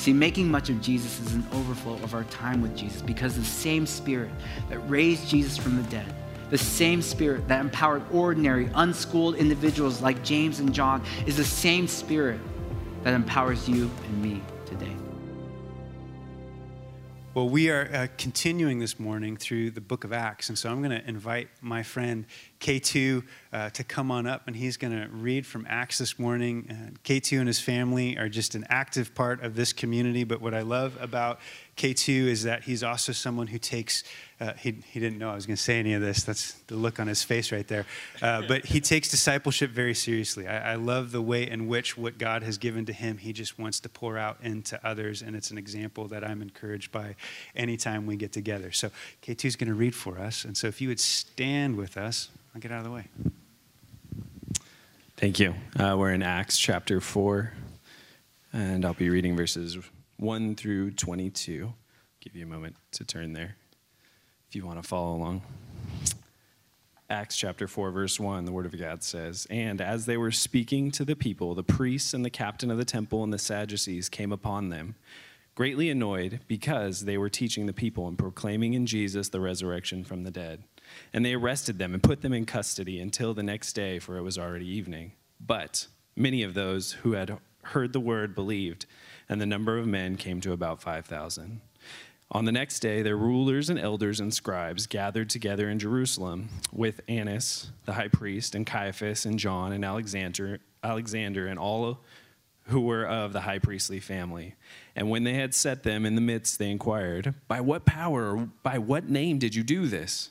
See, making much of Jesus is an overflow of our time with Jesus because the same Spirit that raised Jesus from the dead, the same Spirit that empowered ordinary, unschooled individuals like James and John, is the same Spirit that empowers you and me today. Well, we are uh, continuing this morning through the book of Acts. And so I'm going to invite my friend K2 uh, to come on up, and he's going to read from Acts this morning. Uh, K2 and his family are just an active part of this community. But what I love about K2 is that he's also someone who takes, uh, he, he didn't know I was going to say any of this. That's the look on his face right there. Uh, but he takes discipleship very seriously. I, I, love the way in which what God has given to him, he just wants to pour out into others. And it's an example that I'm encouraged by anytime we get together. So K2 is going to read for us. And so if you would stand with us, I'll get out of the way. Thank you. Uh, we're in Acts chapter 4, and I'll be reading verses 1 through 22. I'll Give you a moment to turn there if you want to follow along. Acts chapter 4, verse 1, the Word of God says, And as they were speaking to the people, the priests and the captain of the temple and the Sadducees came upon them, greatly annoyed because they were teaching the people and proclaiming in Jesus the resurrection from the dead. And they arrested them and put them in custody until the next day, for it was already evening. But many of those who had heard the word believed and the number of men came to about 5,000. On the next day, their rulers and elders and scribes gathered together in Jerusalem with Annas, the high priest, and Caiaphas, and John, and Alexander, Alexander and all who were of the high priestly family. And when they had set them in the midst, they inquired, By what power or by what name did you do this?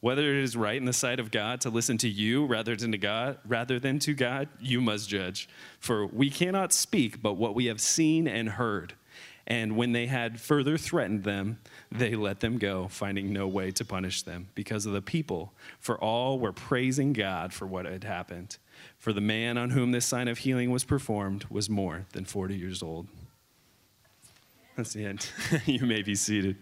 whether it is right in the sight of God to listen to you rather than to God, rather than to God, you must judge. For we cannot speak but what we have seen and heard. And when they had further threatened them, they let them go, finding no way to punish them because of the people. For all were praising God for what had happened. For the man on whom this sign of healing was performed was more than 40 years old. That's the end. you may be seated.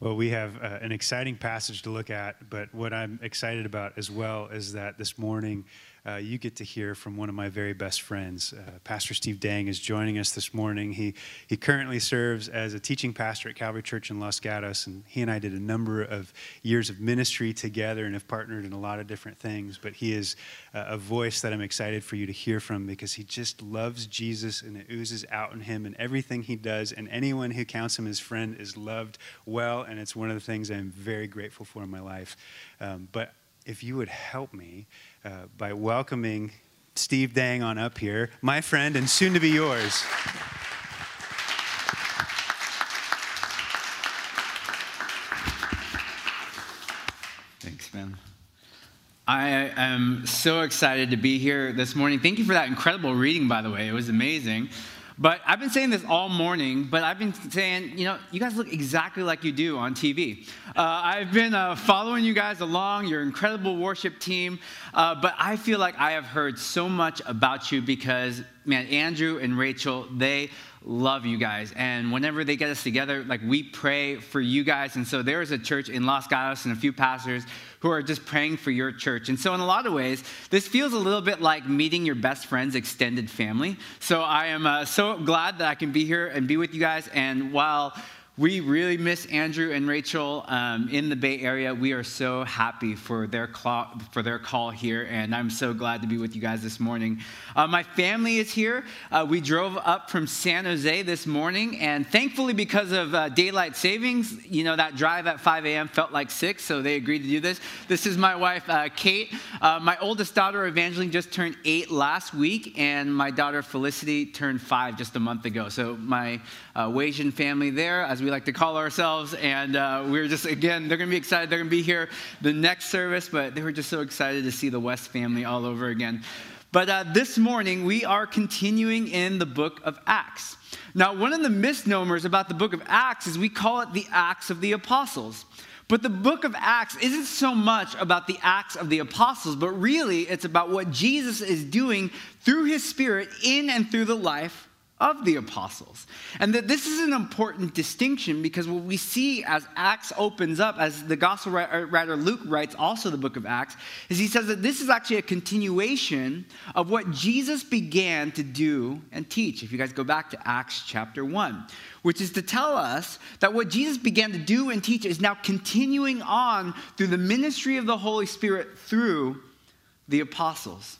Well, we have uh, an exciting passage to look at, but what I'm excited about as well is that this morning uh, you get to hear from one of my very best friends. Uh, pastor Steve Dang is joining us this morning. He, he currently serves as a teaching pastor at Calvary Church in Los Gatos, and he and I did a number of years of ministry together and have partnered in a lot of different things. But he is uh, a voice that I'm excited for you to hear from because he just loves Jesus and it oozes out in him and everything he does. And anyone who counts him as friend is loved well, and it's one of the things I'm very grateful for in my life. Um, but if you would help me uh, by welcoming Steve Dang on up here, my friend and soon to be yours. Thanks, man. I am so excited to be here this morning. Thank you for that incredible reading, by the way. It was amazing. But I've been saying this all morning, but I've been saying, you know, you guys look exactly like you do on TV. Uh, I've been uh, following you guys along, your incredible worship team, uh, but I feel like I have heard so much about you because, man, Andrew and Rachel, they love you guys. And whenever they get us together, like we pray for you guys. And so there is a church in Los Gatos and a few pastors who are just praying for your church. And so, in a lot of ways, this feels a little bit like meeting your best friend's extended family. So, I am uh, so glad that I can be here and be with you guys. And while we really miss Andrew and Rachel um, in the Bay Area. We are so happy for their, call, for their call here, and I'm so glad to be with you guys this morning. Uh, my family is here. Uh, we drove up from San Jose this morning, and thankfully, because of uh, daylight savings, you know, that drive at 5 a.m. felt like 6, so they agreed to do this. This is my wife, uh, Kate. Uh, my oldest daughter, Evangeline, just turned 8 last week, and my daughter, Felicity, turned 5 just a month ago. So, my uh, family there, as we like to call ourselves. And uh, we're just, again, they're going to be excited. They're going to be here the next service, but they were just so excited to see the West family all over again. But uh, this morning, we are continuing in the book of Acts. Now, one of the misnomers about the book of Acts is we call it the Acts of the Apostles. But the book of Acts isn't so much about the acts of the apostles, but really it's about what Jesus is doing through his spirit in and through the life of the apostles. And that this is an important distinction because what we see as Acts opens up, as the gospel uh, writer Luke writes also the book of Acts, is he says that this is actually a continuation of what Jesus began to do and teach. If you guys go back to Acts chapter 1, which is to tell us that what Jesus began to do and teach is now continuing on through the ministry of the Holy Spirit through the apostles.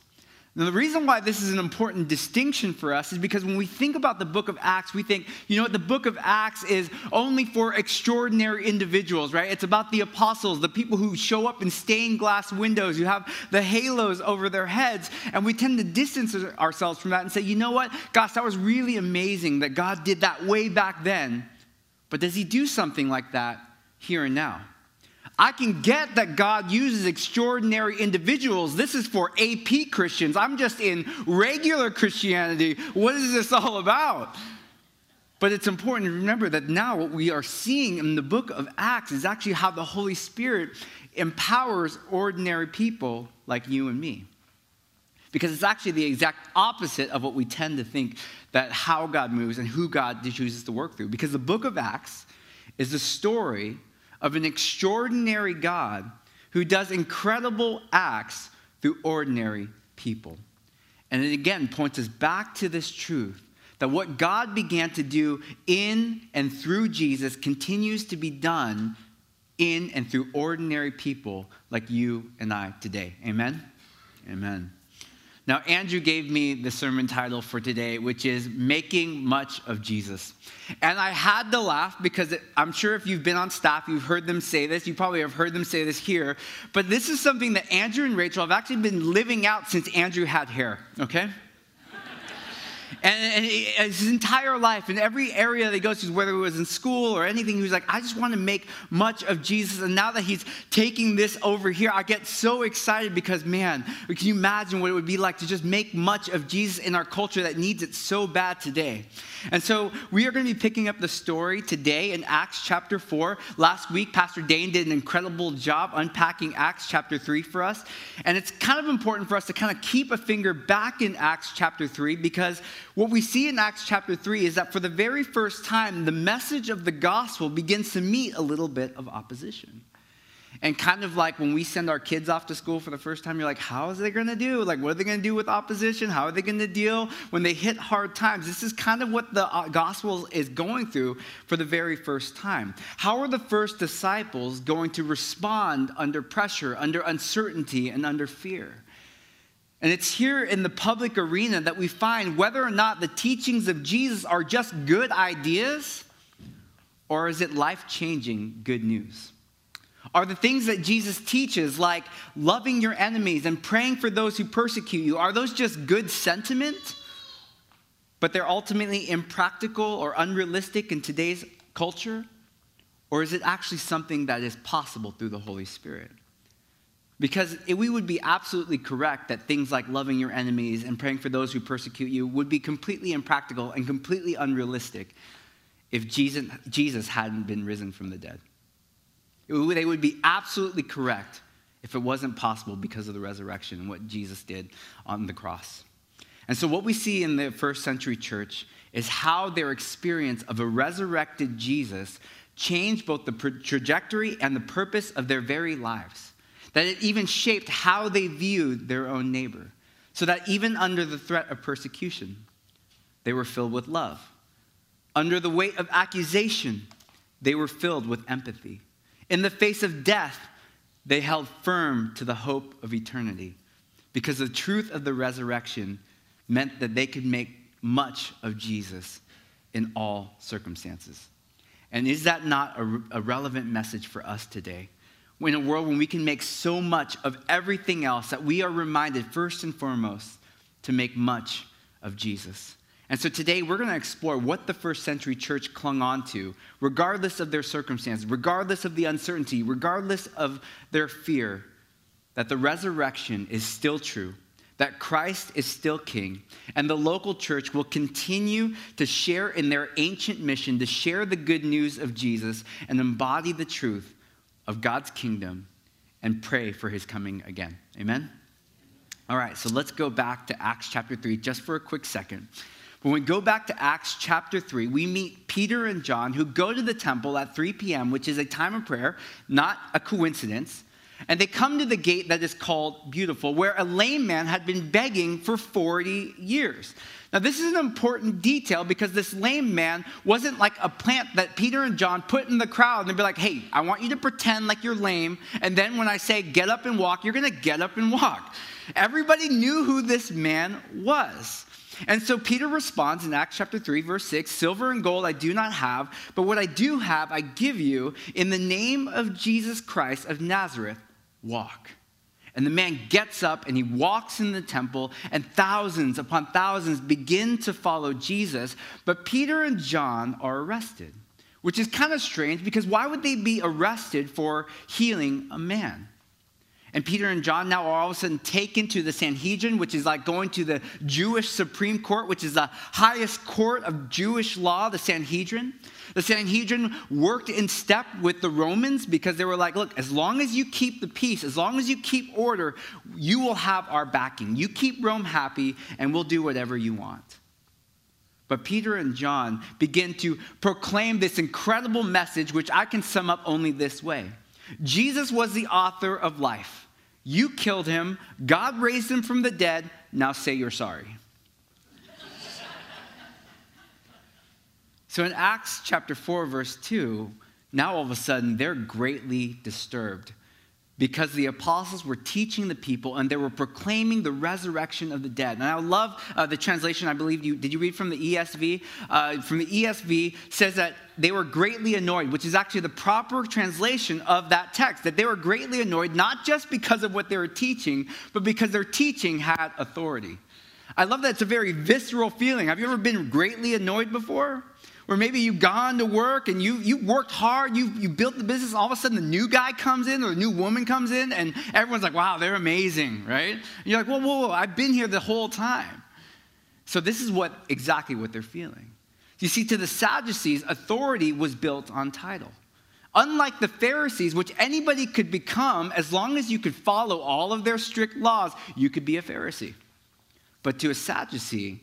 Now, the reason why this is an important distinction for us is because when we think about the book of Acts, we think, you know what, the book of Acts is only for extraordinary individuals, right? It's about the apostles, the people who show up in stained glass windows, who have the halos over their heads. And we tend to distance ourselves from that and say, you know what, gosh, that was really amazing that God did that way back then. But does he do something like that here and now? I can get that God uses extraordinary individuals. This is for AP Christians. I'm just in regular Christianity. What is this all about? But it's important to remember that now what we are seeing in the book of Acts is actually how the Holy Spirit empowers ordinary people like you and me. Because it's actually the exact opposite of what we tend to think that how God moves and who God chooses to work through. Because the book of Acts is the story of an extraordinary God who does incredible acts through ordinary people. And it again points us back to this truth that what God began to do in and through Jesus continues to be done in and through ordinary people like you and I today. Amen? Amen. Now, Andrew gave me the sermon title for today, which is Making Much of Jesus. And I had to laugh because I'm sure if you've been on staff, you've heard them say this. You probably have heard them say this here. But this is something that Andrew and Rachel have actually been living out since Andrew had hair, okay? And, and, his entire life, in every area that he goes to, whether it was in school or anything, he was like, I just want to make much of Jesus. And now that he's taking this over here, I get so excited because, man, can you imagine what it would be like to just make much of Jesus in our culture that needs it so bad today? And so we are going to be picking up the story today in Acts chapter 4. Last week, Pastor Dane did an incredible job unpacking Acts chapter 3 for us. And it's kind of important for us to kind of keep a finger back in Acts chapter 3 because what we see in Acts chapter 3 is that for the very first time, the message of the gospel begins to meet a little bit of opposition. And kind of like when we send our kids off to school for the first time, you're like, how is they going to do? Like, what are they going to do with opposition? How are they going to deal when they hit hard times? This is kind of what the uh, gospel is going through for the very first time. How are the first disciples going to respond under pressure, under uncertainty, and under fear? And it's here in the public arena that we find whether or not the teachings of Jesus are just good ideas or is it life changing good news? Are the things that Jesus teaches, like loving your enemies and praying for those who persecute you, are those just good sentiment, but they're ultimately impractical or unrealistic in today's culture? Or is it actually something that is possible through the Holy Spirit? Because we would be absolutely correct that things like loving your enemies and praying for those who persecute you would be completely impractical and completely unrealistic if Jesus, Jesus hadn't been risen from the dead. They would be absolutely correct if it wasn't possible because of the resurrection and what Jesus did on the cross. And so, what we see in the first century church is how their experience of a resurrected Jesus changed both the trajectory and the purpose of their very lives. That it even shaped how they viewed their own neighbor. So that even under the threat of persecution, they were filled with love. Under the weight of accusation, they were filled with empathy. In the face of death, they held firm to the hope of eternity because the truth of the resurrection meant that they could make much of Jesus in all circumstances. And is that not a, a, relevant message for us today? In a world when we can make so much of everything else, that we are reminded first and foremost to make much of Jesus. And so today we're going to explore what the first century church clung on to, regardless of their circumstances, regardless of the uncertainty, regardless of their fear, that the resurrection is still true, that Christ is still king, and the local church will continue to share in their ancient mission to share the good news of Jesus and embody the truth of God's kingdom and pray for his coming again. Amen? All right, so let's go back to Acts chapter 3 just for a quick second. When we go back to Acts chapter 3, we meet Peter and John who go to the temple at 3 p.m., which is a time of prayer, not a coincidence. And they come to the gate that is called Beautiful, where a lame man had been begging for 40 years. Now, this is an important detail because this lame man wasn't like a plant that Peter and John put in the crowd and be like, hey, I want you to pretend like you're lame. And then when I say get up and walk, you're going to get up and walk. Everybody knew who this man was. And so Peter responds in Acts chapter 3, verse 6 Silver and gold I do not have, but what I do have I give you. In the name of Jesus Christ of Nazareth, walk. And the man gets up and he walks in the temple, and thousands upon thousands begin to follow Jesus. But Peter and John are arrested, which is kind of strange because why would they be arrested for healing a man? And Peter and John now are all of a sudden taken to the Sanhedrin, which is like going to the Jewish Supreme Court, which is the highest court of Jewish law, the Sanhedrin. The Sanhedrin worked in step with the Romans because they were like, look, as long as you keep the peace, as long as you keep order, you will have our backing. You keep Rome happy, and we'll do whatever you want. But Peter and John begin to proclaim this incredible message, which I can sum up only this way Jesus was the author of life. You killed him, God raised him from the dead. Now say you're sorry. so in Acts chapter 4, verse 2, now all of a sudden they're greatly disturbed because the apostles were teaching the people and they were proclaiming the resurrection of the dead. And I love uh, the translation, I believe you, did you read from the ESV? Uh, from the ESV says that they were greatly annoyed, which is actually the proper translation of that text, that they were greatly annoyed, not just because of what they were teaching, but because their teaching had authority. I love that it's a very visceral feeling. Have you ever been greatly annoyed before? Or maybe you've gone to work and you, you worked hard, you, you built the business, all of a sudden the new guy comes in or a new woman comes in, and everyone's like, wow, they're amazing, right? And you're like, whoa, whoa, whoa, I've been here the whole time. So this is what exactly what they're feeling. You see, to the Sadducees, authority was built on title. Unlike the Pharisees, which anybody could become as long as you could follow all of their strict laws, you could be a Pharisee. But to a Sadducee,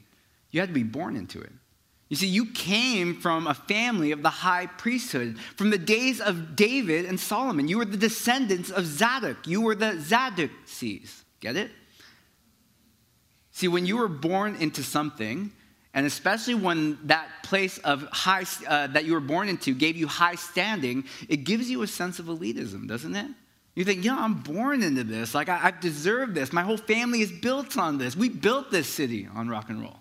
you had to be born into it. You see, you came from a family of the high priesthood, from the days of David and Solomon. You were the descendants of Zadok. You were the Sadducees. Get it? See, when you were born into something, and especially when that place of high uh, that you were born into gave you high standing, it gives you a sense of elitism, doesn't it? You think, yeah, I'm born into this. Like, I, I deserve this. My whole family is built on this. We built this city on rock and roll.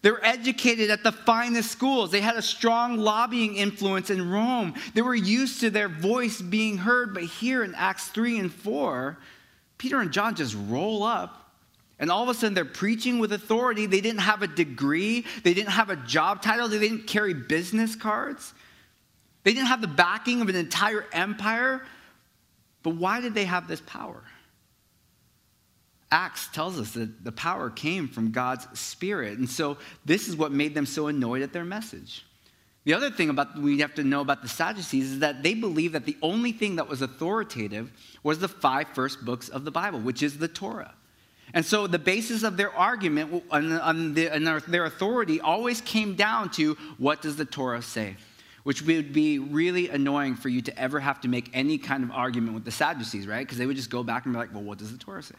They were educated at the finest schools. They had a strong lobbying influence in Rome. They were used to their voice being heard. But here in Acts 3 and 4, Peter and John just roll up. And all of a sudden, they're preaching with authority. They didn't have a degree, they didn't have a job title, they didn't carry business cards, they didn't have the backing of an entire empire. But why did they have this power? Acts tells us that the power came from God's Spirit. And so this is what made them so annoyed at their message. The other thing about we have to know about the Sadducees is that they believed that the only thing that was authoritative was the five first books of the Bible, which is the Torah. And so the basis of their argument and the, their authority always came down to what does the Torah say? Which would be really annoying for you to ever have to make any kind of argument with the Sadducees, right? Because they would just go back and be like, well, what does the Torah say?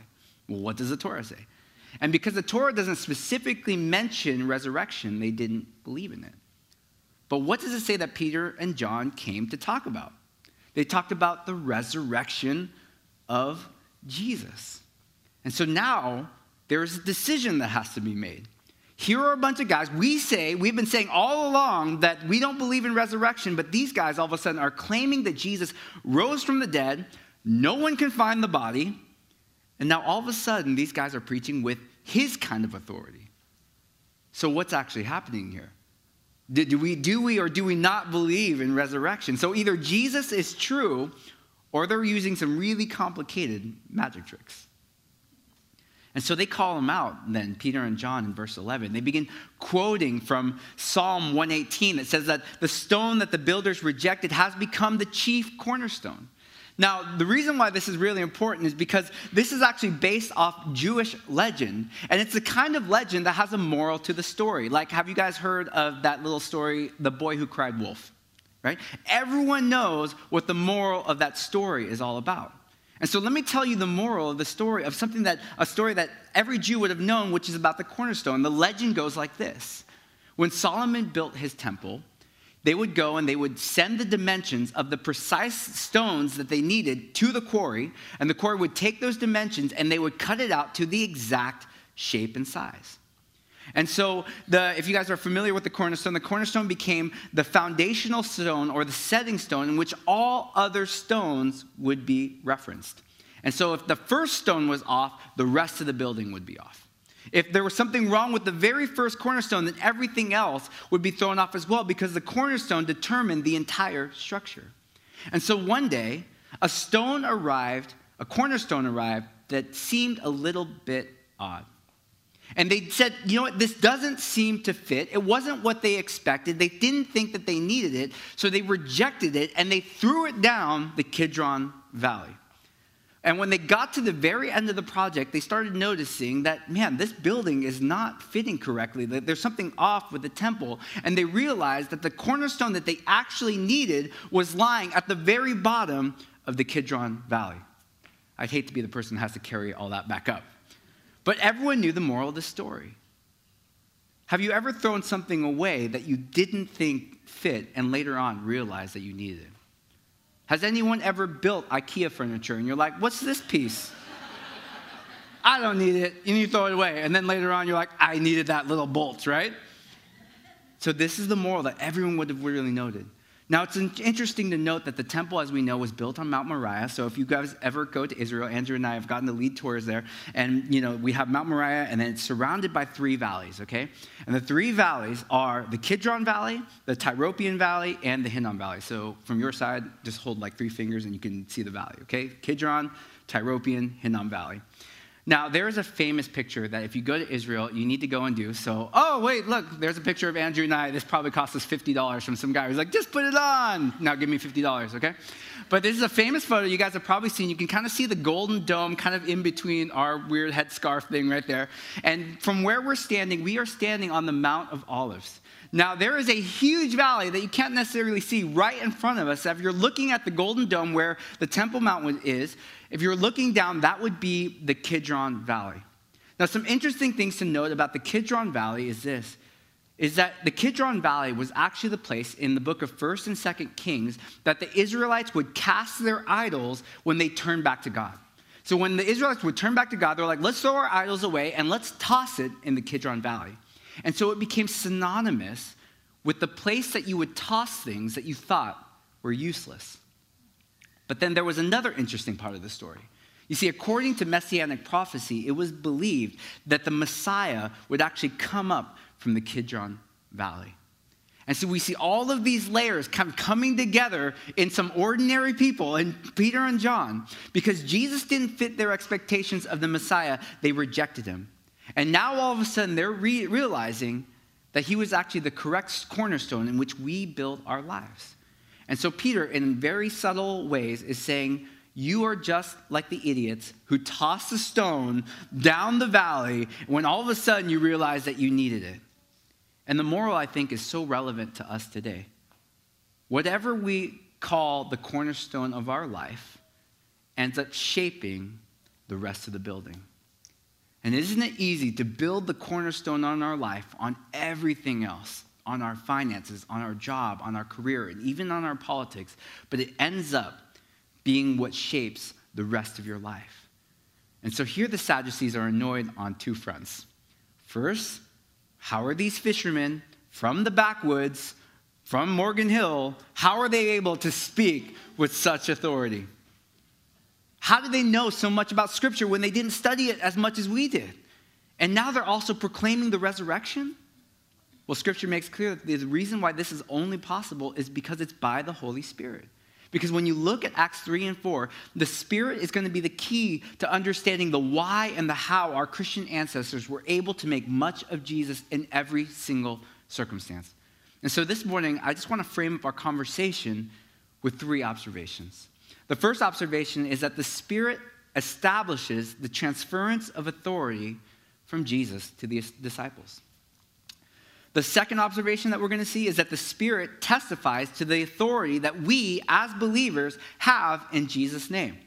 Well, what does the Torah say? And because the Torah doesn't specifically mention resurrection, they didn't believe in it. But what does it say that Peter and John came to talk about? They talked about the resurrection of Jesus. And so now there's a decision that has to be made. Here are a bunch of guys. We say, we've been saying all along that we don't believe in resurrection, but these guys all of a sudden are claiming that Jesus rose from the dead. No one can find the body. And now all of a sudden, these guys are preaching with his kind of authority. So, what's actually happening here? Do we, do we or do we not believe in resurrection? So, either Jesus is true or they're using some really complicated magic tricks. And so they call him out, then, Peter and John in verse 11. They begin quoting from Psalm 118 that says that the stone that the builders rejected has become the chief cornerstone. Now, the reason why this is really important is because this is actually based off Jewish legend, and it's the kind of legend that has a moral to the story. Like, have you guys heard of that little story, The Boy Who Cried Wolf? Right? Everyone knows what the moral of that story is all about. And so let me tell you the moral of the story of something that a story that every Jew would have known, which is about the cornerstone. The legend goes like this. When Solomon built his temple, they would go and they would send the dimensions of the precise stones that they needed to the quarry, and the quarry would take those dimensions and they would cut it out to the exact shape and size. And so, the, if you guys are familiar with the cornerstone, the cornerstone became the foundational stone or the setting stone in which all other stones would be referenced. And so, if the first stone was off, the rest of the building would be off. If there was something wrong with the very first cornerstone, then everything else would be thrown off as well because the cornerstone determined the entire structure. And so one day, a stone arrived, a cornerstone arrived that seemed a little bit odd. And they said, you know what, this doesn't seem to fit. It wasn't what they expected. They didn't think that they needed it, so they rejected it and they threw it down the Kidron Valley. And when they got to the very end of the project, they started noticing that, man, this building is not fitting correctly. There's something off with the temple. And they realized that the cornerstone that they actually needed was lying at the very bottom of the Kidron Valley. I'd hate to be the person who has to carry all that back up. But everyone knew the moral of the story. Have you ever thrown something away that you didn't think fit and later on realized that you needed it? Has anyone ever built IKEA furniture and you're like, what's this piece? I don't need it. You throw it away. And then later on, you're like, I needed that little bolt, right? So, this is the moral that everyone would have really noted. Now, it's interesting to note that the temple, as we know, was built on Mount Moriah. So, if you guys ever go to Israel, Andrew and I have gotten the lead tours there. And, you know, we have Mount Moriah, and then it's surrounded by three valleys, okay? And the three valleys are the Kidron Valley, the Tyropoeon Valley, and the Hinnom Valley. So, from your side, just hold like three fingers and you can see the valley, okay? Kidron, Tyropoeon, Hinnom Valley. Now, there is a famous picture that if you go to Israel, you need to go and do. So, oh, wait, look, there's a picture of Andrew and I. This probably cost us $50 from some guy who's like, just put it on. Now give me $50, okay? But this is a famous photo you guys have probably seen. You can kind of see the golden dome kind of in between our weird headscarf thing right there. And from where we're standing, we are standing on the Mount of Olives. Now, there is a huge valley that you can't necessarily see right in front of us. If you're looking at the Golden Dome where the Temple Mount is, if you're looking down, that would be the Kidron Valley. Now, some interesting things to note about the Kidron Valley is this is that the Kidron Valley was actually the place in the book of 1st and 2nd Kings that the Israelites would cast their idols when they turned back to God. So when the Israelites would turn back to God, they're like, let's throw our idols away and let's toss it in the Kidron Valley. And so it became synonymous with the place that you would toss things that you thought were useless. But then there was another interesting part of the story. You see, according to messianic prophecy, it was believed that the Messiah would actually come up from the Kidron Valley. And so we see all of these layers kind of coming together in some ordinary people, and Peter and John, because Jesus didn't fit their expectations of the Messiah, they rejected him. And now all of a sudden they're re- realizing that he was actually the correct cornerstone in which we build our lives. And so Peter, in very subtle ways, is saying, you are just like the idiots who tossed a stone down the valley when all of a sudden you realize that you needed it. And the moral, I think, is so relevant to us today. Whatever we call the cornerstone of our life ends up shaping the rest of the building. And isn't it easy to build the cornerstone on our life, on everything else, on our finances, on our job, on our career, and even on our politics, but it ends up being what shapes the rest of your life. And so here the Sadducees are annoyed on two fronts. First, how are these fishermen from the backwoods, from Morgan Hill, how are they able to speak with such authority? How do they know so much about Scripture when they didn't study it as much as we did? And now they're also proclaiming the resurrection? Well, Scripture makes clear that the reason why this is only possible is because it's by the Holy Spirit. Because when you look at Acts 3 and 4, the Spirit is going to be the key to understanding the why and the how our Christian ancestors were able to make much of Jesus in every single circumstance. And so this morning, I just want to frame up our conversation with three observations. The first observation is that the Spirit establishes the transference of authority from Jesus to the disciples. The second observation that we're going to see is that the Spirit testifies to the authority that we, as believers, have in Jesus' name.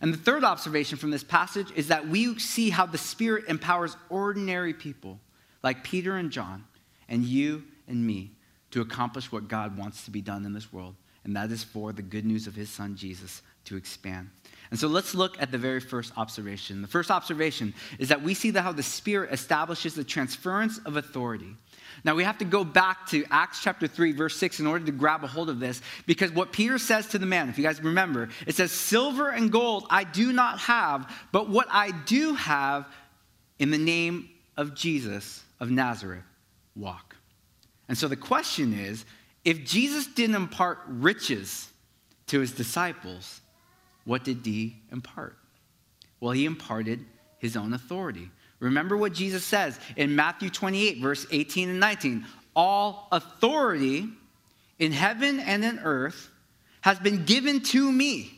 And the third observation from this passage is that we see how the Spirit empowers ordinary people like Peter and John and you and me to accomplish what God wants to be done in this world and that is for the good news of his son Jesus to expand. And so let's look at the very first observation. The first observation is that we see that how the Spirit establishes the transference of authority. Now we have to go back to Acts chapter 3, verse 6, in order to grab a hold of this, because what Peter says to the man, if you guys remember, it says, Silver and gold I do not have, but what I do have in the name of Jesus of Nazareth, walk. And so the question is, if Jesus didn't impart riches to his disciples, what did he impart? Well, he imparted his own authority. Remember what Jesus says in Matthew 28, verse 18 and 19 All authority in heaven and in earth has been given to me.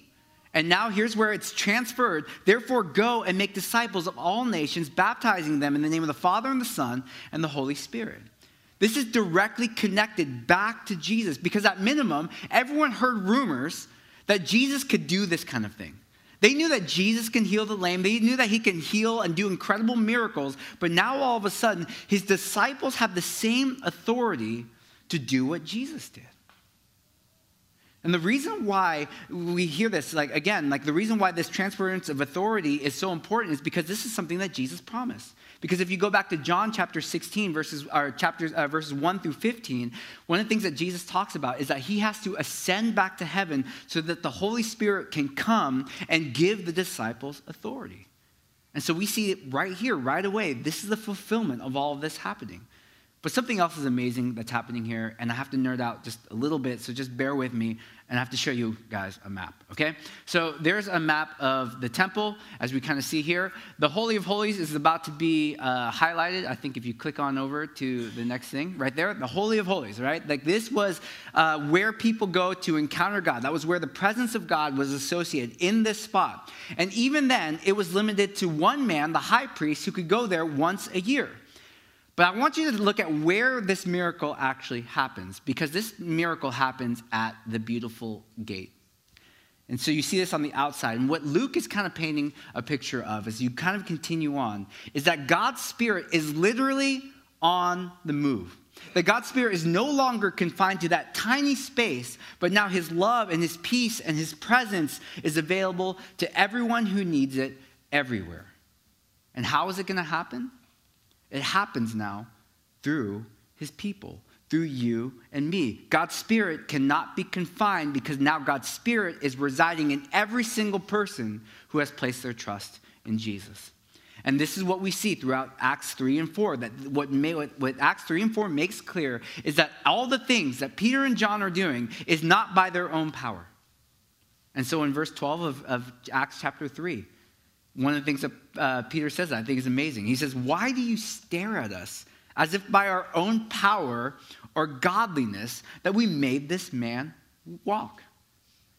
And now here's where it's transferred. Therefore, go and make disciples of all nations, baptizing them in the name of the Father and the Son and the Holy Spirit. This is directly connected back to Jesus because, at minimum, everyone heard rumors that Jesus could do this kind of thing. They knew that Jesus can heal the lame. They knew that he can heal and do incredible miracles. But now, all of a sudden, his disciples have the same authority to do what Jesus did. And the reason why we hear this, like again, like the reason why this transference of authority is so important is because this is something that Jesus promised. Because if you go back to John chapter 16, verses, or chapters, uh, verses 1 through 15, one of the things that Jesus talks about is that he has to ascend back to heaven so that the Holy Spirit can come and give the disciples authority. And so we see it right here, right away. This is the fulfillment of all of this happening. But something else is amazing that's happening here, and I have to nerd out just a little bit, so just bear with me, and I have to show you guys a map, okay? So there's a map of the temple, as we kind of see here. The Holy of Holies is about to be uh, highlighted. I think if you click on over to the next thing, right there, the Holy of Holies, right? Like this was uh, where people go to encounter God. That was where the presence of God was associated in this spot. And even then, it was limited to one man, the high priest, who could go there once a year. But I want you to look at where this miracle actually happens, because this miracle happens at the beautiful gate. And so you see this on the outside. And what Luke is kind of painting a picture of as you kind of continue on is that God's Spirit is literally on the move. That God's Spirit is no longer confined to that tiny space, but now His love and His peace and His presence is available to everyone who needs it everywhere. And how is it going to happen? It happens now through his people, through you and me. God's Spirit cannot be confined because now God's Spirit is residing in every single person who has placed their trust in Jesus. And this is what we see throughout Acts 3 and 4. That what, may, what, Acts 3 and 4 makes clear is that all the things that Peter and John are doing is not by their own power. And so in verse 12 of, of Acts chapter 3, one of the things that uh, Peter says I think is amazing. He says, Why do you stare at us as if by our own power or godliness that we made this man walk?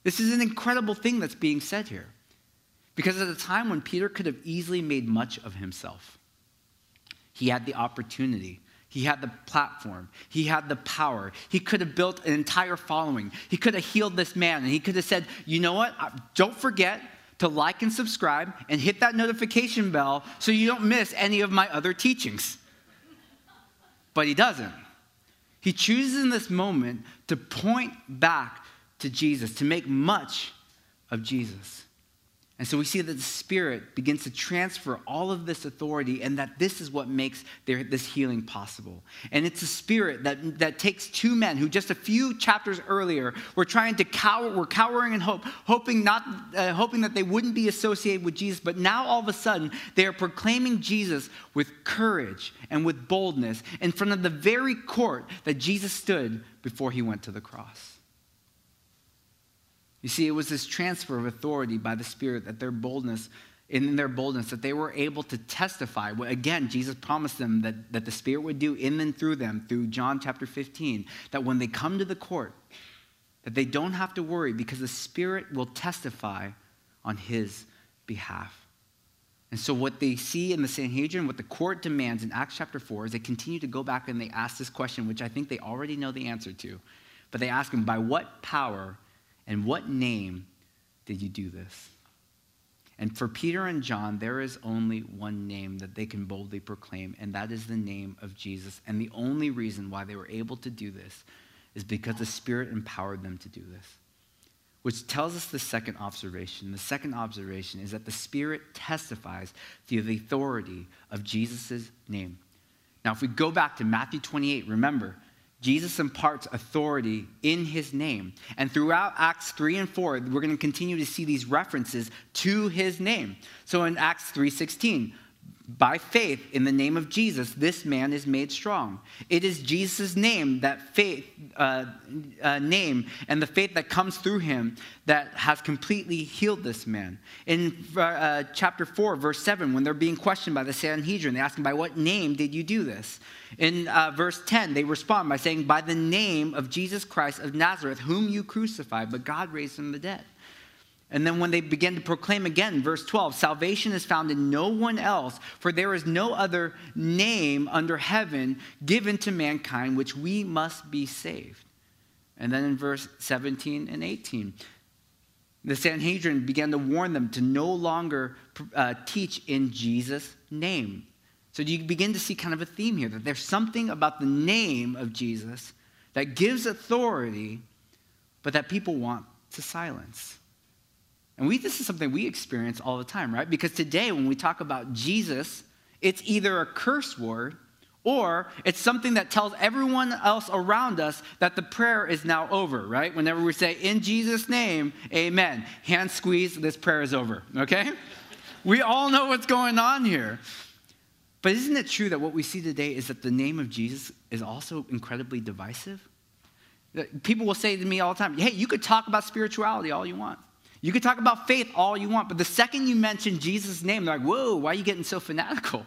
This is an incredible thing that's being said here. Because at a time when Peter could have easily made much of himself, he had the opportunity. He had the platform. He had the power. He could have built an entire following. He could have healed this man. And he could have said, you know what? Don't forget to like and subscribe and hit that notification bell so you don't miss any of my other teachings. But he doesn't. He chooses in this moment to point back to Jesus, to make much of Jesus. And so we see that the Spirit begins to transfer all of this authority, and that this is what makes their, this healing possible. And it's a Spirit that, that takes two men who just a few chapters earlier were trying to cower, were cowering in hope, hoping, not, uh, hoping that they wouldn't be associated with Jesus. But now all of a sudden, they are proclaiming Jesus with courage and with boldness in front of the very court that Jesus stood before he went to the cross. You see, it was this transfer of authority by the Spirit that their boldness, in their boldness, that they were able to testify. Again, Jesus promised them that, that the Spirit would do in and through them, through John chapter 15, that when they come to the court, that they don't have to worry because the Spirit will testify on his behalf. And so, what they see in the Sanhedrin, what the court demands in Acts chapter 4, is they continue to go back and they ask this question, which I think they already know the answer to. But they ask him, By what power and what name did you do this? And for Peter and John, there is only one name that they can boldly proclaim, and that is the name of Jesus. And the only reason why they were able to do this is because the Spirit empowered them to do this. Which tells us the second observation. The second observation is that the Spirit testifies through the authority of Jesus' name. Now, if we go back to Matthew 28, remember, Jesus imparts authority in his name. And throughout Acts 3 and 4, we're going to continue to see these references to his name. So in Acts 3:16, by faith in the name of Jesus, this man is made strong. It is Jesus' name, that faith uh, uh, name, and the faith that comes through him that has completely healed this man. In uh, chapter 4, verse 7, when they're being questioned by the Sanhedrin, they ask him, By what name did you do this? In uh, verse 10, they respond by saying, By the name of Jesus Christ of Nazareth, whom you crucified, but God raised from the dead. And then when they begin to proclaim again, verse 12, salvation is found in no one else, for there is no other name under heaven given to mankind which we must be saved. And then in verse 17 and 18, the Sanhedrin began to warn them to no longer uh, teach in Jesus' name. So you begin to see kind of a theme here that there's something about the name of Jesus that gives authority, but that people want to silence. And we, this is something we experience all the time, right? Because today, when we talk about Jesus, it's either a curse word or it's something that tells everyone else around us that the prayer is now over, right? Whenever we say, in Jesus' name, amen, hand squeeze, this prayer is over, okay? we all know what's going on here. But isn't it true that what we see today is that the name of Jesus is also incredibly divisive? People will say to me all the time, hey, you could talk about spirituality all you want. You can talk about faith all you want, but the second you mention Jesus' name, they're like, whoa, why are you getting so fanatical?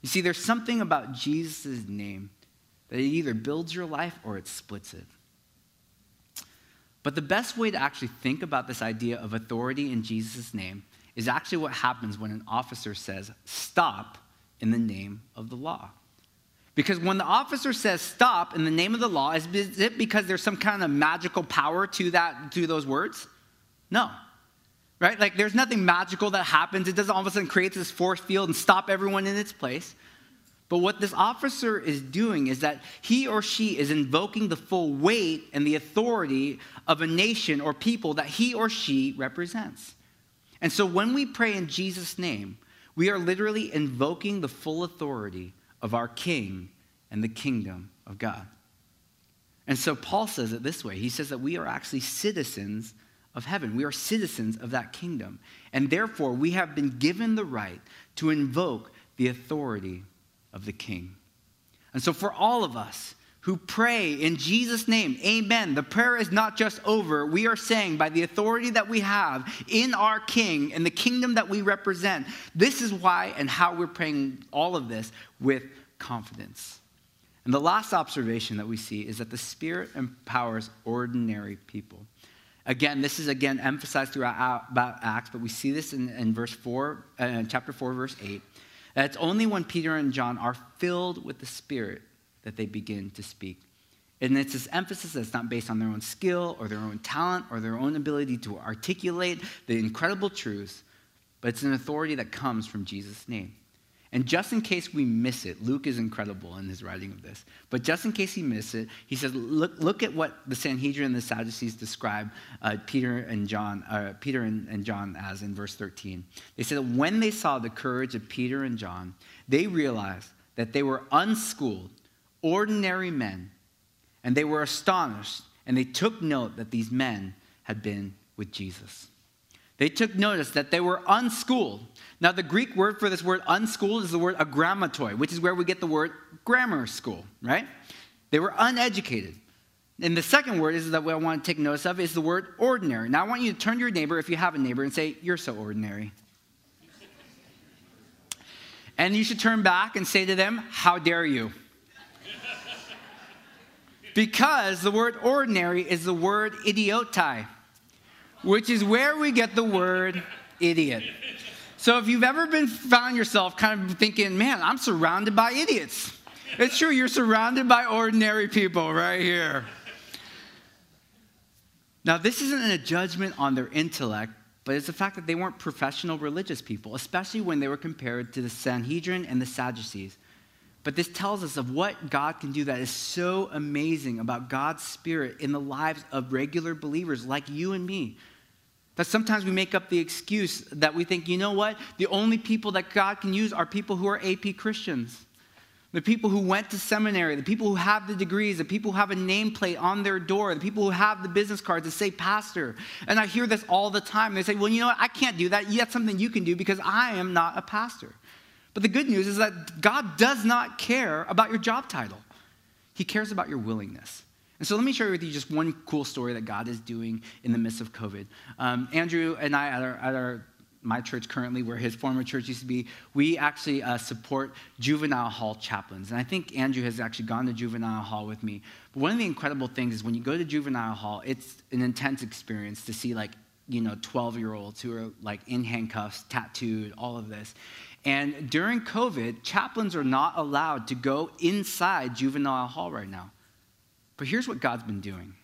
You see, there's something about Jesus' name that it either builds your life or it splits it. But the best way to actually think about this idea of authority in Jesus' name is actually what happens when an officer says, stop in the name of the law. Because when the officer says stop in the name of the law, is it because there's some kind of magical power to that to those words? No. Right? Like there's nothing magical that happens. It doesn't all of a sudden create this force field and stop everyone in its place. But what this officer is doing is that he or she is invoking the full weight and the authority of a nation or people that he or she represents. And so when we pray in Jesus' name, we are literally invoking the full authority of our King and the kingdom of God. And so Paul says it this way he says that we are actually citizens of heaven, we are citizens of that kingdom. And therefore, we have been given the right to invoke the authority of the king. And so, for all of us, who pray in Jesus' name, amen. The prayer is not just over. We are saying, by the authority that we have in our King and the kingdom that we represent, this is why and how we're praying all of this with confidence. And the last observation that we see is that the Spirit empowers ordinary people. Again, this is again emphasized throughout about Acts, but we see this in, in verse 4, uh, chapter 4, verse 8. That it's only when Peter and John are filled with the Spirit that they begin to speak. And it's this emphasis that's not based on their own skill or their own talent or their own ability to articulate the incredible truths, but it's an authority that comes from Jesus' name. And just in case we miss it, Luke is incredible in his writing of this. But just in case he missed it, he says, look, look at what the Sanhedrin and the Sadducees describe uh, Peter and John, uh, Peter and, and John as in verse 13. They said, when they saw the courage of Peter and John, they realized that they were unschooled, ordinary men, and they were astonished, and they took note that these men had been with Jesus. They took notice that they were unschooled. Now, the Greek word for this word unschooled is the word agrammatoi, which is where we get the word grammar school, right? They were uneducated. And the second word is that what I want to take notice of is the word ordinary. Now, I want you to turn to your neighbor, if you have a neighbor, and say, You're so ordinary. and you should turn back and say to them, How dare you? Because the word ordinary is the word idiotai which is where we get the word idiot. So if you've ever been found yourself kind of thinking, man, I'm surrounded by idiots. It's true, you're surrounded by ordinary people right here. Now, this isn't a judgment on their intellect, but it's the fact that they weren't professional religious people, especially when they were compared to the Sanhedrin and the Sadducees. But this tells us of what God can do that is so amazing about God's Spirit in the lives of regular believers like you and me. That sometimes we make up the excuse that we think, you know what? The only people that God can use are people who are AP Christians. The people who went to seminary, the people who have the degrees, the people who have a nameplate on their door, the people who have the business cards that say pastor. And I hear this all the time. They say, well, you know what? I can't do that. That's something you can do because I am not a pastor. But the good news is that God does not care about your job title, He cares about your willingness. And so let me share with you just one cool story that God is doing in the midst of COVID. Um, Andrew and I, at our, at our my church currently, where his former church used to be, we actually uh, support juvenile hall chaplains. And I think Andrew has actually gone to juvenile hall with me. But one of the incredible things is when you go to juvenile hall, it's an intense experience to see like, you know, 12 year olds who are like in handcuffs, tattooed, all of this. And during COVID, chaplains are not allowed to go inside juvenile hall right now. But here's what God's been doing.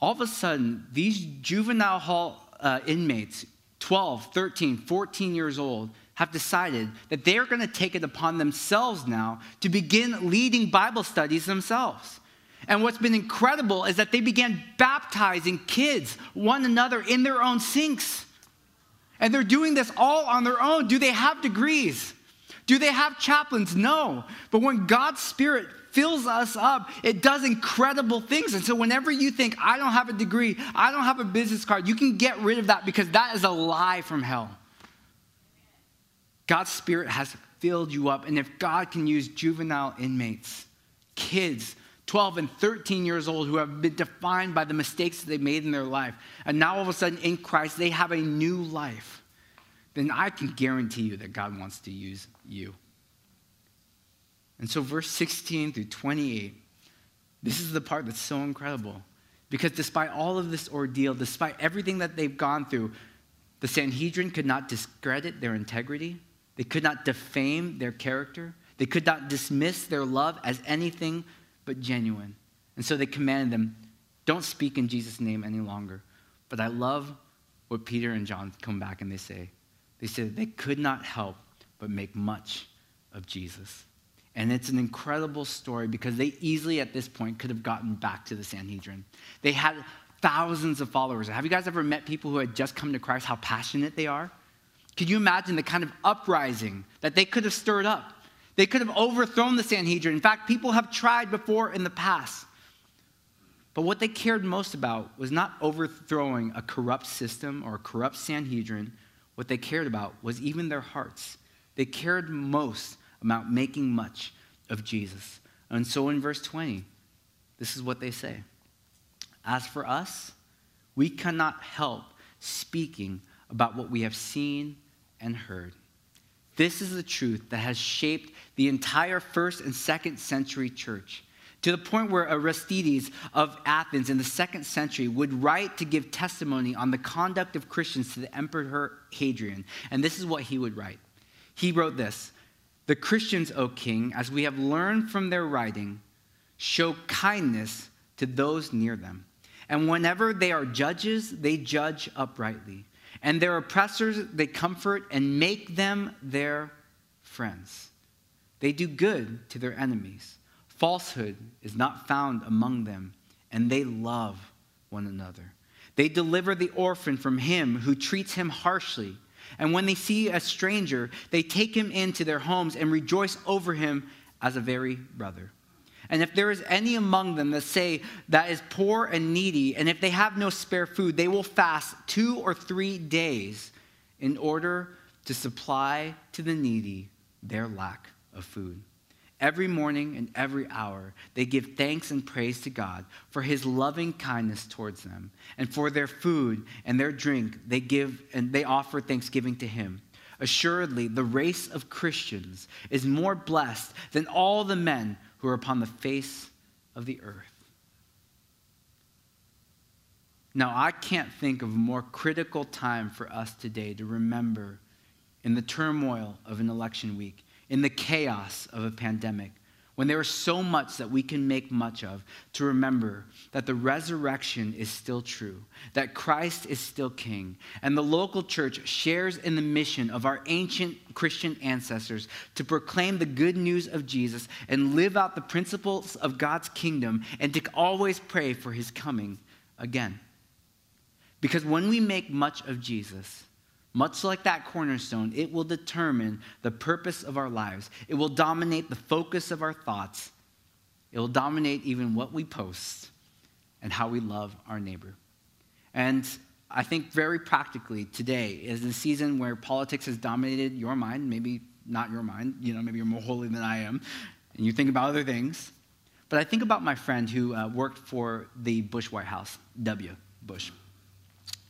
All of a sudden, these juvenile hall uh, inmates, 12, 13, 14 years old, have decided that they're going to take it upon themselves now to begin leading Bible studies themselves. And what's been incredible is that they began baptizing kids, one another, in their own sinks. And they're doing this all on their own. Do they have degrees? Do they have chaplains? No. But when God's Spirit fills us up, it does incredible things. And so, whenever you think, I don't have a degree, I don't have a business card, you can get rid of that because that is a lie from hell. God's Spirit has filled you up. And if God can use juvenile inmates, kids, 12 and 13 years old who have been defined by the mistakes that they made in their life, and now all of a sudden in Christ they have a new life, then I can guarantee you that God wants to use you. And so, verse 16 through 28, this is the part that's so incredible. Because despite all of this ordeal, despite everything that they've gone through, the Sanhedrin could not discredit their integrity, they could not defame their character, they could not dismiss their love as anything but genuine. And so they commanded them, don't speak in Jesus' name any longer. But I love what Peter and John come back and they say. They said they could not help but make much of Jesus. And it's an incredible story because they easily, at this point, could have gotten back to the Sanhedrin. They had thousands of followers. Have you guys ever met people who had just come to Christ, how passionate they are? Could you imagine the kind of uprising that they could have stirred up? They could have overthrown the Sanhedrin. In fact, people have tried before in the past. But what they cared most about was not overthrowing a corrupt system or a corrupt Sanhedrin. What they cared about was even their hearts. They cared most about making much of Jesus. And so in verse 20, this is what they say As for us, we cannot help speaking about what we have seen and heard. This is the truth that has shaped the entire first and second century church to the point where Aristides of Athens in the second century would write to give testimony on the conduct of Christians to the Emperor Hadrian. And this is what he would write. He wrote this The Christians, O king, as we have learned from their writing, show kindness to those near them. And whenever they are judges, they judge uprightly. And their oppressors, they comfort and make them their friends. They do good to their enemies Falsehood is not found among them, and they love one another. They deliver the orphan from him who treats him harshly. And when they see a stranger, they take him into their homes and rejoice over him as a very brother. And if there is any among them that say that is poor and needy, and if they have no spare food, they will fast two or three days in order to supply to the needy their lack of food. Every morning and every hour, they give thanks and praise to God for his loving kindness towards them. And for their food and their drink, they give and they offer thanksgiving to him. Assuredly, the race of Christians is more blessed than all the men who are upon the face of the earth. Now, I can't think of a more critical time for us today to remember in the turmoil of an election week in the chaos of a pandemic, when there is so much that we can make much of, to remember that the resurrection is still true, that Christ is still king, and the local church shares in the mission of our ancient Christian ancestors to proclaim the good news of Jesus and live out the principles of God's kingdom and to always pray for his coming again. Because when we make much of Jesus, much like that cornerstone, it will determine the purpose of our lives. It will dominate the focus of our thoughts. It will dominate even what we post and how we love our neighbor. And I think very practically today is the season where politics has dominated your mind, maybe not your mind, you know, maybe you're more holy than I am, and you think about other things. But I think about my friend who uh, worked for the Bush White House, W. Bush.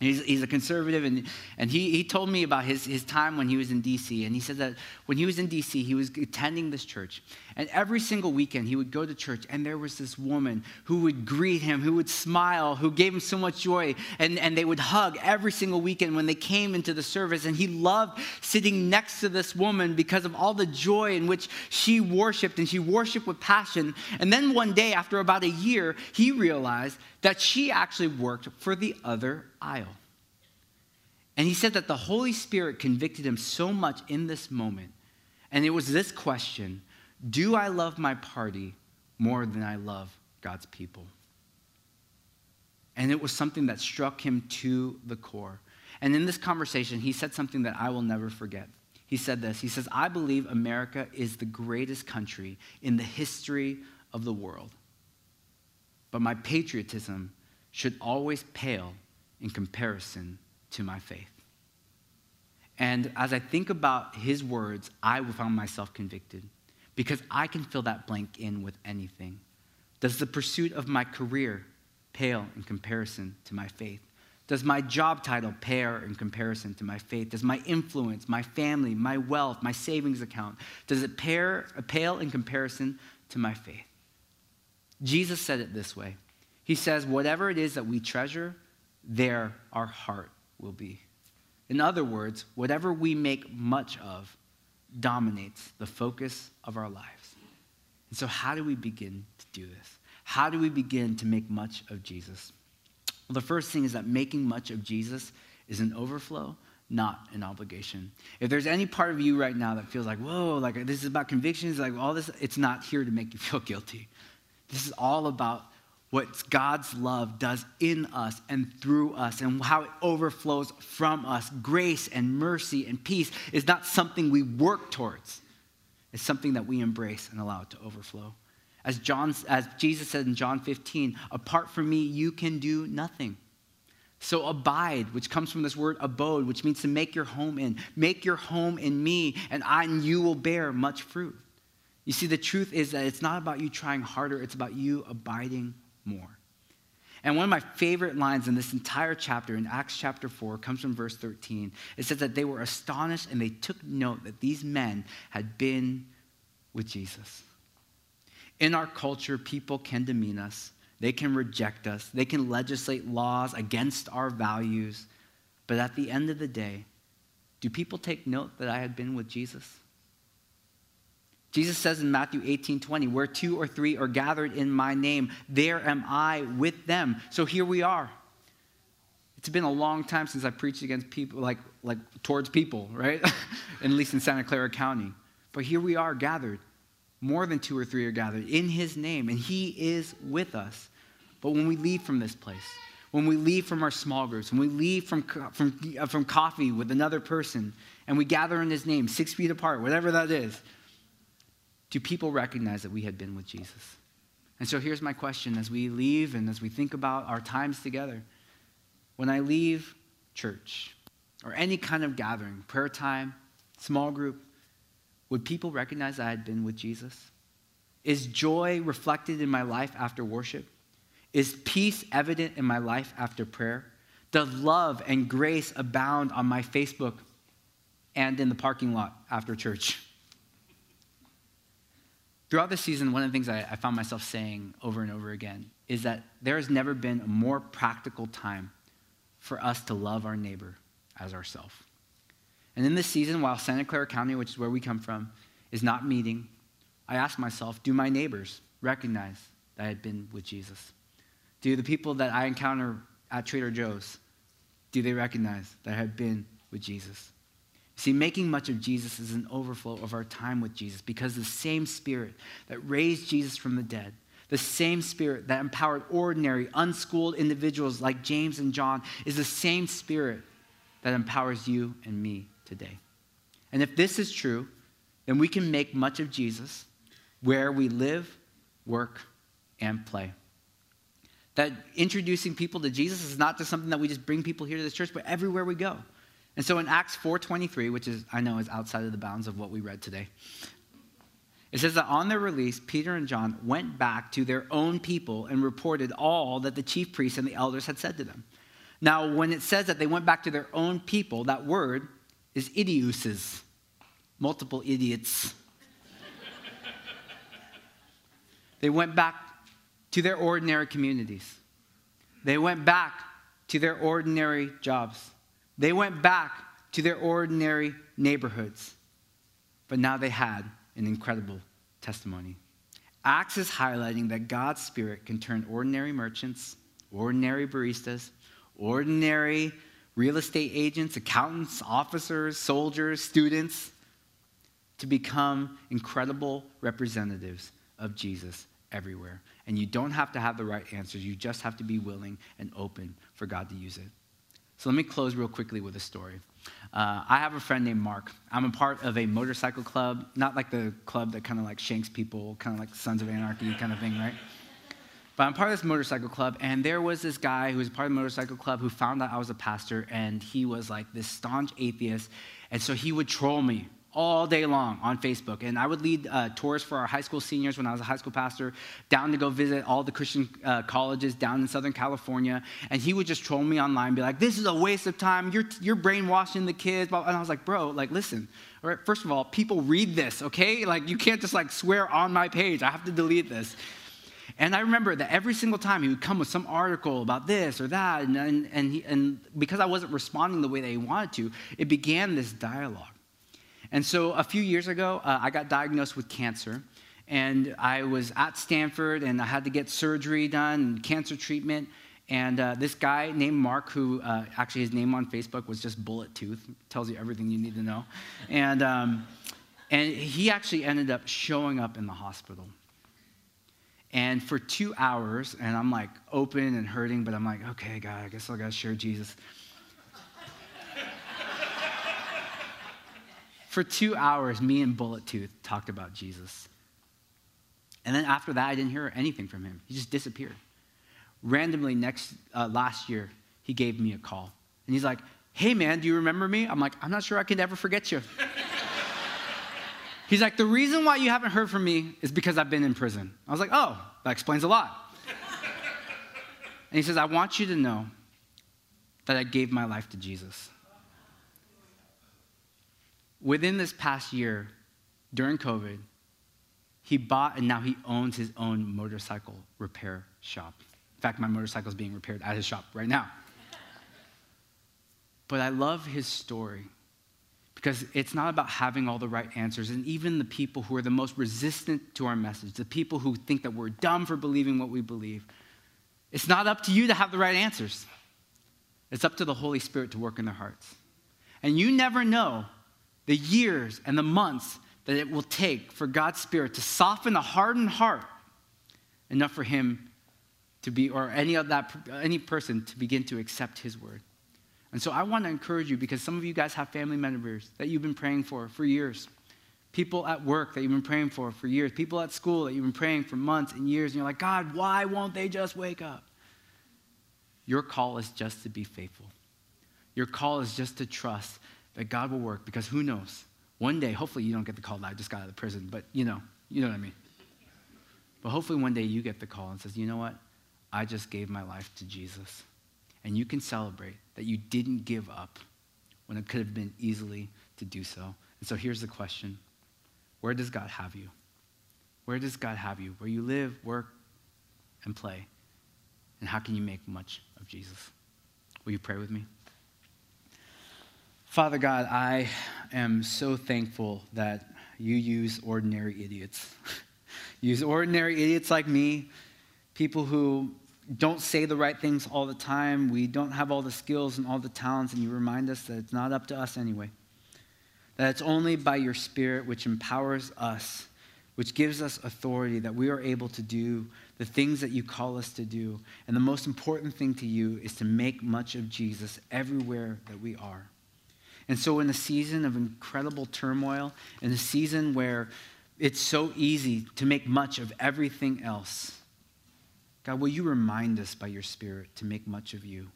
He's, he's a conservative, and, and he, he told me about his, his time when he was in D.C. And he said that when he was in D.C., he was attending this church. And every single weekend, he would go to church, and there was this woman who would greet him, who would smile, who gave him so much joy. And, and they would hug every single weekend when they came into the service. And he loved sitting next to this woman because of all the joy in which she worshiped, and she worshiped with passion. And then one day, after about a year, he realized that she actually worked for the other aisle. And he said that the Holy Spirit convicted him so much in this moment. And it was this question Do I love my party more than I love God's people? And it was something that struck him to the core. And in this conversation, he said something that I will never forget. He said this He says, I believe America is the greatest country in the history of the world but my patriotism should always pale in comparison to my faith. And as I think about his words, I found myself convicted because I can fill that blank in with anything. Does the pursuit of my career pale in comparison to my faith? Does my job title pale in comparison to my faith? Does my influence, my family, my wealth, my savings account, does it pale in comparison to my faith? Jesus said it this way He says, Whatever it is that we treasure, there our heart will be. In other words, whatever we make much of dominates the focus of our lives. And so, how do we begin to do this? How do we begin to make much of Jesus? Well, the first thing is that making much of Jesus is an overflow, not an obligation. If there's any part of you right now that feels like, whoa, like this is about convictions, like all this, it's not here to make you feel guilty. This is all about what God's love does in us and through us and how it overflows from us. Grace and mercy and peace is not something we work towards. It's something that we embrace and allow it to overflow. As, John, as Jesus said in John 15, apart from me, you can do nothing. So abide, which comes from this word abode, which means to make your home in. Make your home in me, and I and you will bear much fruit. You see, the truth is that it's not about you trying harder, it's about you abiding more. And one of my favorite lines in this entire chapter, in Acts chapter 4, comes from verse 13. It says that they were astonished and they took note that these men had been with Jesus. In our culture, people can demean us, they can reject us, they can legislate laws against our values. But at the end of the day, do people take note that I had been with Jesus? Jesus says in Matthew 18 20, where two or three are gathered in my name, there am I with them. So here we are. It's been a long time since I preached against people, like, like towards people, right? at least in Santa Clara County. But here we are gathered. More than two or three are gathered in his name, and he is with us. But when we leave from this place, when we leave from our small groups, when we leave from, from, uh, from coffee with another person, and we gather in his name, six feet apart, whatever that is, do people recognize that we had been with Jesus? And so here's my question as we leave and as we think about our times together. When I leave church or any kind of gathering, prayer time, small group, would people recognize I had been with Jesus? Is joy reflected in my life after worship? Is peace evident in my life after prayer? Does love and grace abound on my Facebook and in the parking lot after church? Throughout the season, one of the things I, I, found myself saying over and over again is that there has never been a more practical time for us to love our neighbor as ourselves. And in this season, while Santa Clara County, which is where we come from, is not meeting, I ask myself, do my neighbors recognize that I had been with Jesus? Do the people that I encounter at Trader Joe's, do they recognize that I have been with Jesus? See, making much of Jesus is an overflow of our time with Jesus because the same Spirit that raised Jesus from the dead, the same Spirit that empowered ordinary, unschooled individuals like James and John, is the same Spirit that empowers you and me today. And if this is true, then we can make much of Jesus where we live, work, and play. That introducing people to Jesus is not just something that we just bring people here to the church, but everywhere we go. And so in Acts 4:23, which is I know is outside of the bounds of what we read today. It says that on their release, Peter and John went back to their own people and reported all that the chief priests and the elders had said to them. Now, when it says that they went back to their own people, that word is idiouses, multiple idiots. they went back to their ordinary communities. They went back to their ordinary jobs. They went back to their ordinary neighborhoods, but now they had an incredible testimony. Acts is highlighting that God's Spirit can turn ordinary merchants, ordinary baristas, ordinary real estate agents, accountants, officers, soldiers, students to become incredible representatives of Jesus everywhere. And you don't have to have the right answers, you just have to be willing and open for God to use it. So let me close real quickly with a story. Uh, I have a friend named Mark. I'm a part of a motorcycle club, not like the club that kind of like shanks people, kind of like Sons of Anarchy kind of thing, right? But I'm part of this motorcycle club, and there was this guy who was part of the motorcycle club who found out I was a pastor, and he was like this staunch atheist, and so he would troll me all day long on Facebook. And I would lead uh, tours for our high school seniors when I was a high school pastor down to go visit all the Christian uh, colleges down in Southern California. And he would just troll me online, be like, this is a waste of time. You're, you're brainwashing the kids. And I was like, bro, like, listen. All right, first of all, people read this, okay? Like, you can't just like swear on my page. I have to delete this. And I remember that every single time he would come with some article about this or that, and, and, and, he, and because I wasn't responding the way that he wanted to, it began this dialogue. And so a few years ago, uh, I got diagnosed with cancer. And I was at Stanford and I had to get surgery done, and cancer treatment. And uh, this guy named Mark, who uh, actually his name on Facebook was just Bullet Tooth, tells you everything you need to know. And, um, and he actually ended up showing up in the hospital. And for two hours, and I'm like open and hurting, but I'm like, okay, God, I guess I gotta share Jesus. For two hours, me and Bullet Tooth talked about Jesus. And then after that, I didn't hear anything from him. He just disappeared. Randomly, next uh, last year, he gave me a call, and he's like, "Hey, man, do you remember me?" I'm like, "I'm not sure I can ever forget you." he's like, "The reason why you haven't heard from me is because I've been in prison." I was like, "Oh, that explains a lot." And he says, I want you to know that I gave my life to Jesus. Within this past year, during COVID, he bought and now he owns his own motorcycle repair shop. In fact, my motorcycle is being repaired at his shop right now. But I love his story because it's not about having all the right answers. And even the people who are the most resistant to our message, the people who think that we're dumb for believing what we believe, it's not up to you to have the right answers. It's up to the Holy Spirit to work in their hearts. And you never know the years and the months that it will take for God's Spirit to soften a hardened heart enough for him to be, or any of that, any person to begin to accept his word. And so I want to encourage you because some of you guys have family members that you've been praying for for years. People at work that you've been praying for for years. People at school that you've been praying for months and years. And you're like, God, why won't they just wake up? Your call is just to be faithful. Your call is just to trust that God will work because who knows? One day, hopefully, you don't get the call that I just got out of prison, but you know, you know what I mean. But hopefully, one day you get the call and says, you know what? I just gave my life to Jesus. And you can celebrate that you didn't give up when it could have been easily to do so. And so here's the question Where does God have you? Where does God have you? Where you live, work, and play? And how can you make much of Jesus? Will you pray with me? Father God, I am so thankful that you use ordinary idiots. use ordinary idiots like me, people who don't say the right things all the time. We don't have all the skills and all the talents, and you remind us that it's not up to us anyway. That it's only by your Spirit which empowers us, which gives us authority, that we are able to do the things that you call us to do. And the most important thing to you is to make much of Jesus everywhere that we are. And so, in a season of incredible turmoil, in a season where it's so easy to make much of everything else, God, will you remind us by your Spirit to make much of you?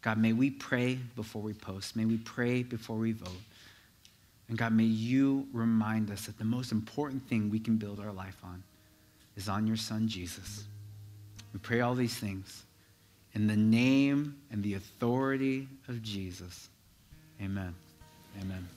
God, may we pray before we post. May we pray before we vote. And God, may you remind us that the most important thing we can build our life on is on your Son, Jesus. We pray all these things in the name and the authority of Jesus. Amen. Amen.